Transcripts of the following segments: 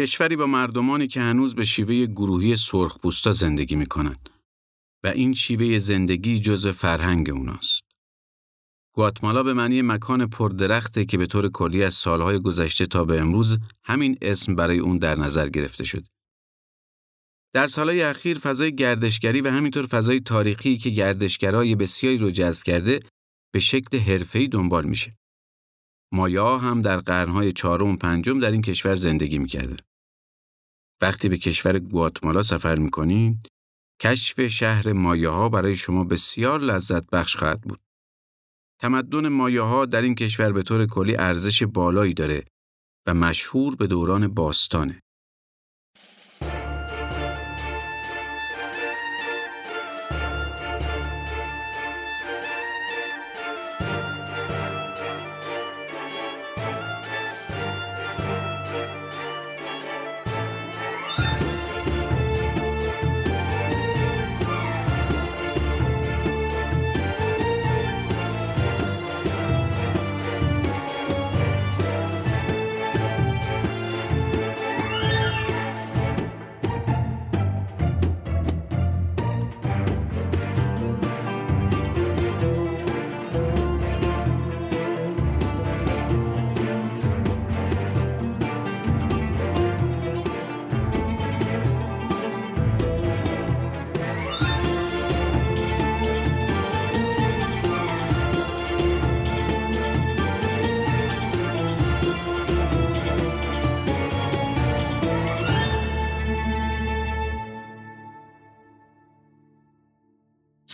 کشوری با مردمانی که هنوز به شیوه گروهی سرخپوستا زندگی می کنند و این شیوه زندگی جزو فرهنگ اوناست. گواتمالا به معنی مکان پردرخته که به طور کلی از سالهای گذشته تا به امروز همین اسم برای اون در نظر گرفته شد. در سالهای اخیر فضای گردشگری و همینطور فضای تاریخی که گردشگرای بسیاری رو جذب کرده به شکل حرفه‌ای دنبال میشه. مایا هم در قرنهای چهارم و پنجم در این کشور زندگی می‌کرده. وقتی به کشور گواتمالا سفر می‌کنین، کشف شهر مایاها برای شما بسیار لذت بخش خواهد بود. تمدن مایاها در این کشور به طور کلی ارزش بالایی داره و مشهور به دوران باستانه.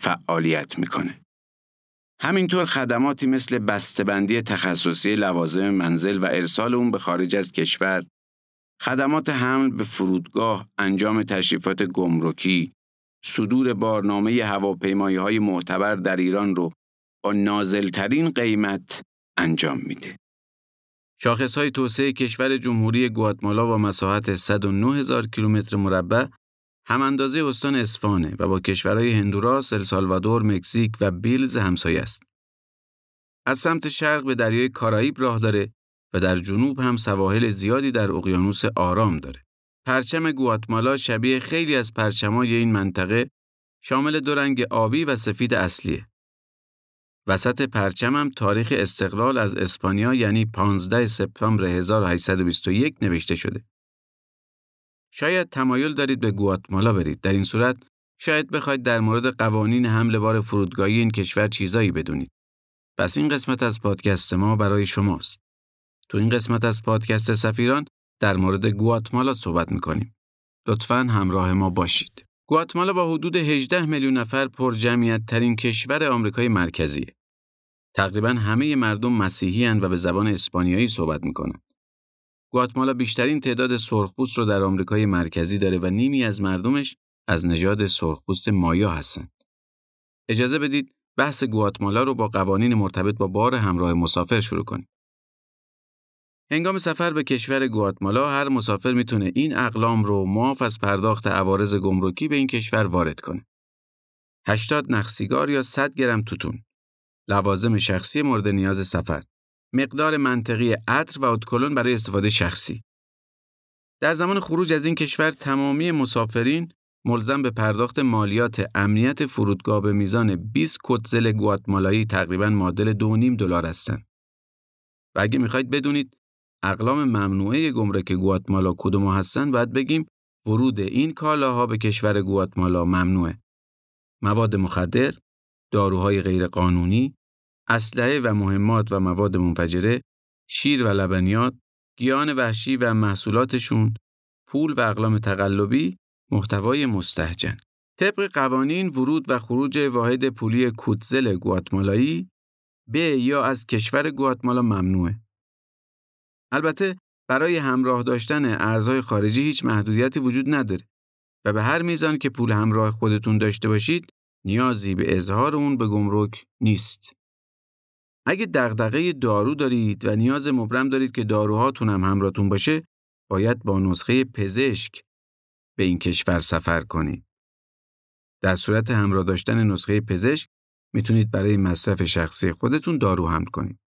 فعالیت می‌کنه. همینطور خدماتی مثل بسته‌بندی تخصصی لوازم منزل و ارسال اون به خارج از کشور، خدمات حمل به فرودگاه، انجام تشریفات گمرکی، صدور بارنامه هواپیمایی های معتبر در ایران رو با نازلترین قیمت انجام میده. شاخص های توسعه کشور جمهوری گواتمالا با مساحت 109 هزار کیلومتر مربع هم اندازه استان اسفانه و با کشورهای هندوراس، السالوادور، مکزیک و بیلز همسایه است. از سمت شرق به دریای کارائیب راه داره و در جنوب هم سواحل زیادی در اقیانوس آرام داره. پرچم گواتمالا شبیه خیلی از پرچمای این منطقه شامل دو رنگ آبی و سفید اصلیه. وسط پرچم هم تاریخ استقلال از اسپانیا یعنی 15 سپتامبر 1821 نوشته شده. شاید تمایل دارید به گواتمالا برید. در این صورت شاید بخواید در مورد قوانین حمل بار فرودگاهی این کشور چیزایی بدونید. پس این قسمت از پادکست ما برای شماست. تو این قسمت از پادکست سفیران در مورد گواتمالا صحبت می‌کنیم. لطفاً همراه ما باشید. گواتمالا با حدود 18 میلیون نفر پر جمعیت ترین کشور آمریکای مرکزیه. تقریبا همه مردم مسیحی و به زبان اسپانیایی صحبت می‌کنند. گواتمالا بیشترین تعداد سرخپوست رو در آمریکای مرکزی داره و نیمی از مردمش از نژاد سرخپوست مایا هستند. اجازه بدید بحث گواتمالا رو با قوانین مرتبط با بار همراه مسافر شروع کنیم. هنگام سفر به کشور گواتمالا هر مسافر می‌تونه این اقلام رو معاف از پرداخت عوارض گمرکی به این کشور وارد کنه. 80 نخ سیگار یا 100 گرم توتون. لوازم شخصی مورد نیاز سفر. مقدار منطقی عطر و اتکلون برای استفاده شخصی. در زمان خروج از این کشور تمامی مسافرین ملزم به پرداخت مالیات امنیت فرودگاه به میزان 20 کتزل گواتمالایی تقریبا معادل 2.5 دلار هستند. و اگه می‌خواید بدونید اقلام ممنوعه گمرک گواتمالا کدوم هستند باید بگیم ورود این کالاها به کشور گواتمالا ممنوعه. مواد مخدر، داروهای غیرقانونی، اسلحه و مهمات و مواد منفجره، شیر و لبنیات، گیان وحشی و محصولاتشون، پول و اقلام تقلبی، محتوای مستهجن. طبق قوانین ورود و خروج واحد پولی کوتزل گواتمالایی به یا از کشور گواتمالا ممنوعه. البته برای همراه داشتن ارزهای خارجی هیچ محدودیتی وجود نداره و به هر میزان که پول همراه خودتون داشته باشید نیازی به اظهار اون به گمرک نیست. اگه دغدغه دارو دارید و نیاز مبرم دارید که داروهاتون هم همراهتون باشه، باید با نسخه پزشک به این کشور سفر کنید. در صورت همراه داشتن نسخه پزشک می‌تونید برای مصرف شخصی خودتون دارو حمل کنید.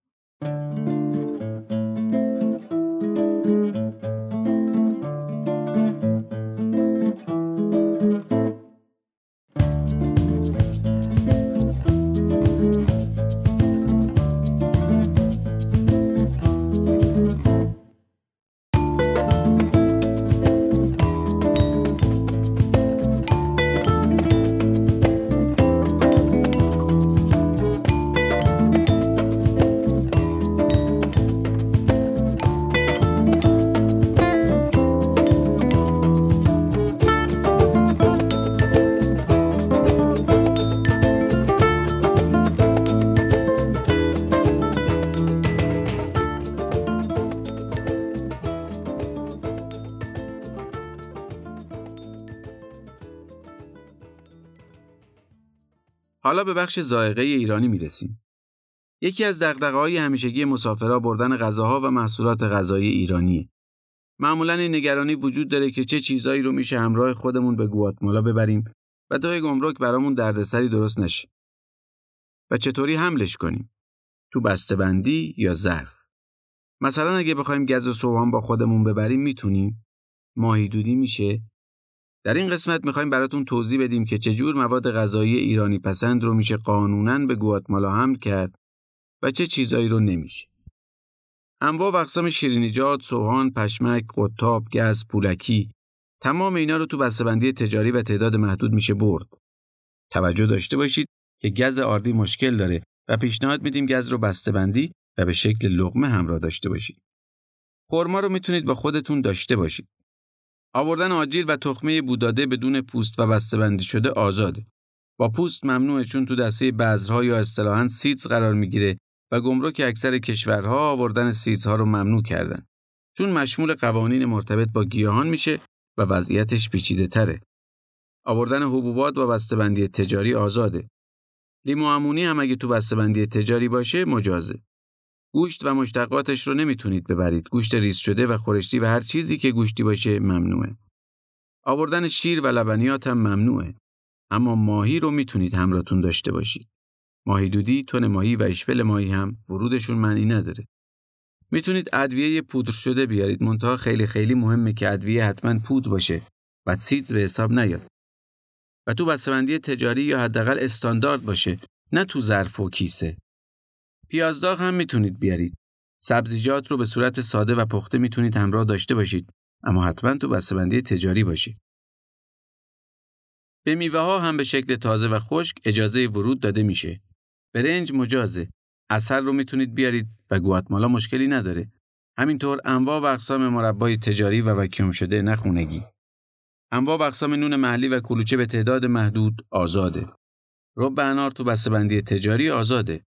حالا به بخش زائقه ایرانی می‌رسیم. یکی از دغدغه‌های همیشگی مسافرها بردن غذاها و محصولات غذایی ایرانیه. معمولا این نگرانی وجود داره که چه چیزایی رو میشه همراه خودمون به گواتمالا ببریم و توی گمرک برامون دردسری درست نشه. و چطوری حملش کنیم؟ تو بسته‌بندی یا ظرف؟ مثلا اگه بخوایم گز و سوهان با خودمون ببریم می‌تونیم؟ ماهی دودی میشه؟ در این قسمت می‌خوایم براتون توضیح بدیم که چجور مواد غذایی ایرانی پسند رو میشه قانونا به گواتمالا حمل کرد و چه چیزایی رو نمیشه. انواع و اقسام شیرینیجات، سوهان، پشمک، قطاب، گز، پولکی تمام اینا رو تو بسته‌بندی تجاری و تعداد محدود میشه برد. توجه داشته باشید که گز آردی مشکل داره و پیشنهاد میدیم گز رو بسته‌بندی و به شکل لغمه همراه داشته باشید. خرما رو می‌تونید با خودتون داشته باشید. آوردن آجیل و تخمه بوداده بدون پوست و بسته‌بندی شده آزاده. با پوست ممنوعه چون تو دسته بذرها یا اصطلاحاً سیتز قرار می‌گیره و گمرک اکثر کشورها آوردن سیتزها رو ممنوع کردن. چون مشمول قوانین مرتبط با گیاهان میشه و وضعیتش پیچیده تره. آوردن حبوبات با بسته‌بندی تجاری آزاده. لیمو امونی هم اگه تو بسته‌بندی تجاری باشه مجازه. گوشت و مشتقاتش رو نمی‌تونید ببرید. گوشت ریز شده و خورشتی و هر چیزی که گوشتی باشه ممنوعه. آوردن شیر و لبنیات هم ممنوعه. اما ماهی رو می‌تونید همراهتون داشته باشید. ماهی دودی، تن ماهی و اشپل ماهی هم ورودشون معنی نداره. می‌تونید ادویه پودر شده بیارید منتها خیلی خیلی مهمه که ادویه حتما پود باشه و سیتز به حساب نیاد. و تو بسته‌بندی تجاری یا حداقل استاندارد باشه نه تو ظرف و کیسه. پیازداغ هم می‌تونید بیارید. سبزیجات رو به صورت ساده و پخته می‌تونید همراه داشته باشید اما حتما تو بسته‌بندی تجاری باشید. به میوه ها هم به شکل تازه و خشک اجازه ورود داده میشه. برنج مجازه. اصل رو می‌تونید بیارید و گواتمالا مشکلی نداره. همینطور انواع و اقسام مربای تجاری و وکیوم شده نخونگی. انواع و اقسام نون محلی و کلوچه به تعداد محدود آزاده. رب انار تو بسته‌بندی تجاری آزاده.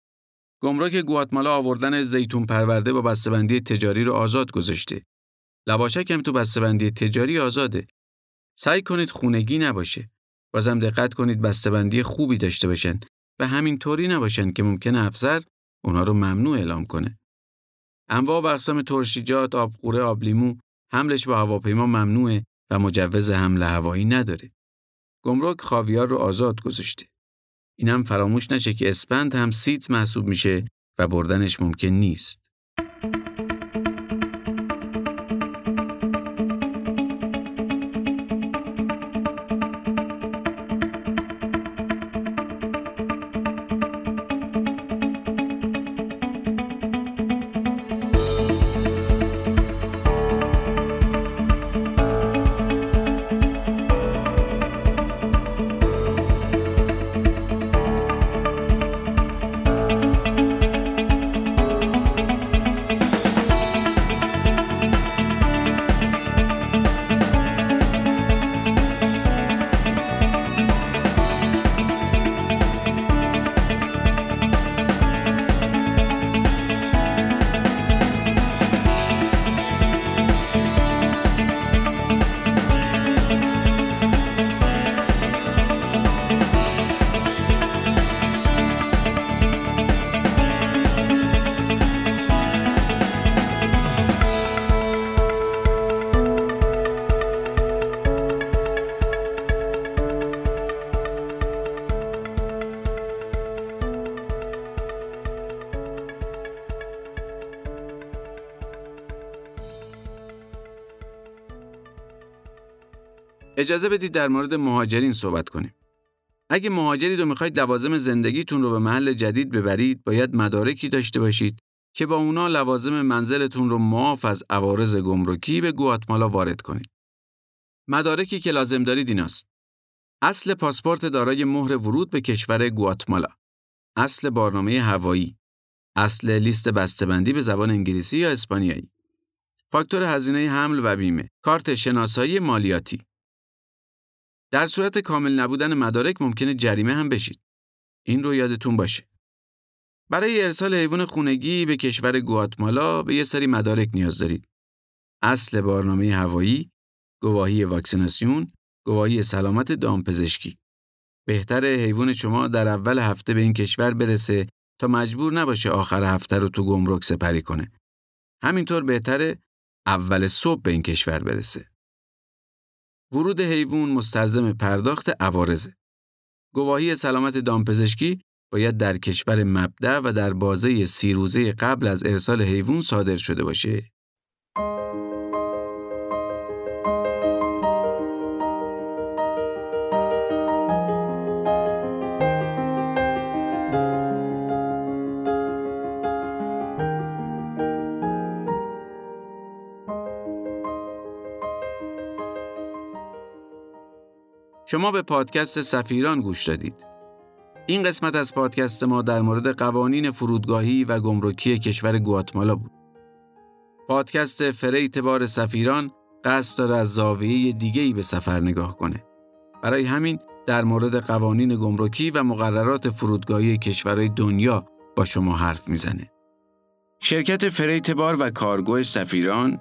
گمرک گواتمالا آوردن زیتون پرورده با بسته‌بندی تجاری رو آزاد گذاشته. لواشک هم تو بسته‌بندی تجاری آزاده. سعی کنید خونگی نباشه. بازم دقت کنید بسته‌بندی خوبی داشته باشن و همین طوری نباشن که ممکنه افسر اونا رو ممنوع اعلام کنه. انواع و اقسام ترشیجات، آبقوره، آبلیمو حملش با هواپیما ممنوعه و مجوز حمل هوایی نداره. گمرک خاویار رو آزاد گذاشته. اینم فراموش نشه که اسپند هم سیت محسوب میشه و بردنش ممکن نیست. اجازه بدید در مورد مهاجرین صحبت کنیم. اگه مهاجرید و می‌خواید لوازم زندگیتون رو به محل جدید ببرید، باید مدارکی داشته باشید که با اونا لوازم منزلتون رو معاف از عوارض گمرکی به گواتمالا وارد کنید. مدارکی که لازم دارید ایناست. اصل پاسپورت دارای مهر ورود به کشور گواتمالا. اصل بارنامه هوایی. اصل لیست بسته‌بندی به زبان انگلیسی یا اسپانیایی. فاکتور هزینه حمل و بیمه. کارت شناسایی مالیاتی. در صورت کامل نبودن مدارک ممکنه جریمه هم بشید. این رو یادتون باشه. برای ارسال حیوان خونگی به کشور گواتمالا به یه سری مدارک نیاز دارید. اصل بارنامه هوایی، گواهی واکسیناسیون، گواهی سلامت دامپزشکی. بهتر حیوان شما در اول هفته به این کشور برسه تا مجبور نباشه آخر هفته رو تو گمرک سپری کنه. همینطور بهتره اول صبح به این کشور برسه. ورود حیوان مستلزم پرداخت عوارضه. گواهی سلامت دامپزشکی باید در کشور مبدع و در بازه سی روزه قبل از ارسال حیوان صادر شده باشه. شما به پادکست سفیران گوش دادید. این قسمت از پادکست ما در مورد قوانین فرودگاهی و گمرکی کشور گواتمالا بود. پادکست فریت بار سفیران قصد داره از زاویه دیگه‌ای به سفر نگاه کنه. برای همین در مورد قوانین گمرکی و مقررات فرودگاهی کشورهای دنیا با شما حرف می‌زنه. شرکت فریت بار و کارگو سفیران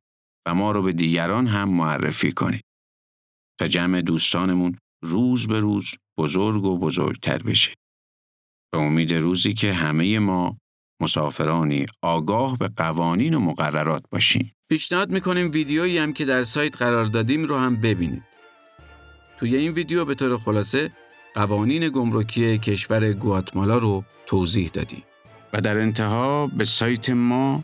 و ما رو به دیگران هم معرفی کنید تا جمع دوستانمون روز به روز بزرگ و بزرگتر بشه. به امید روزی که همه ما مسافرانی آگاه به قوانین و مقررات باشیم. پیشنهاد می‌کنیم ویدیویی هم که در سایت قرار دادیم رو هم ببینید. توی این ویدیو به طور خلاصه قوانین گمرکی کشور گواتمالا رو توضیح دادیم. و در انتها به سایت ما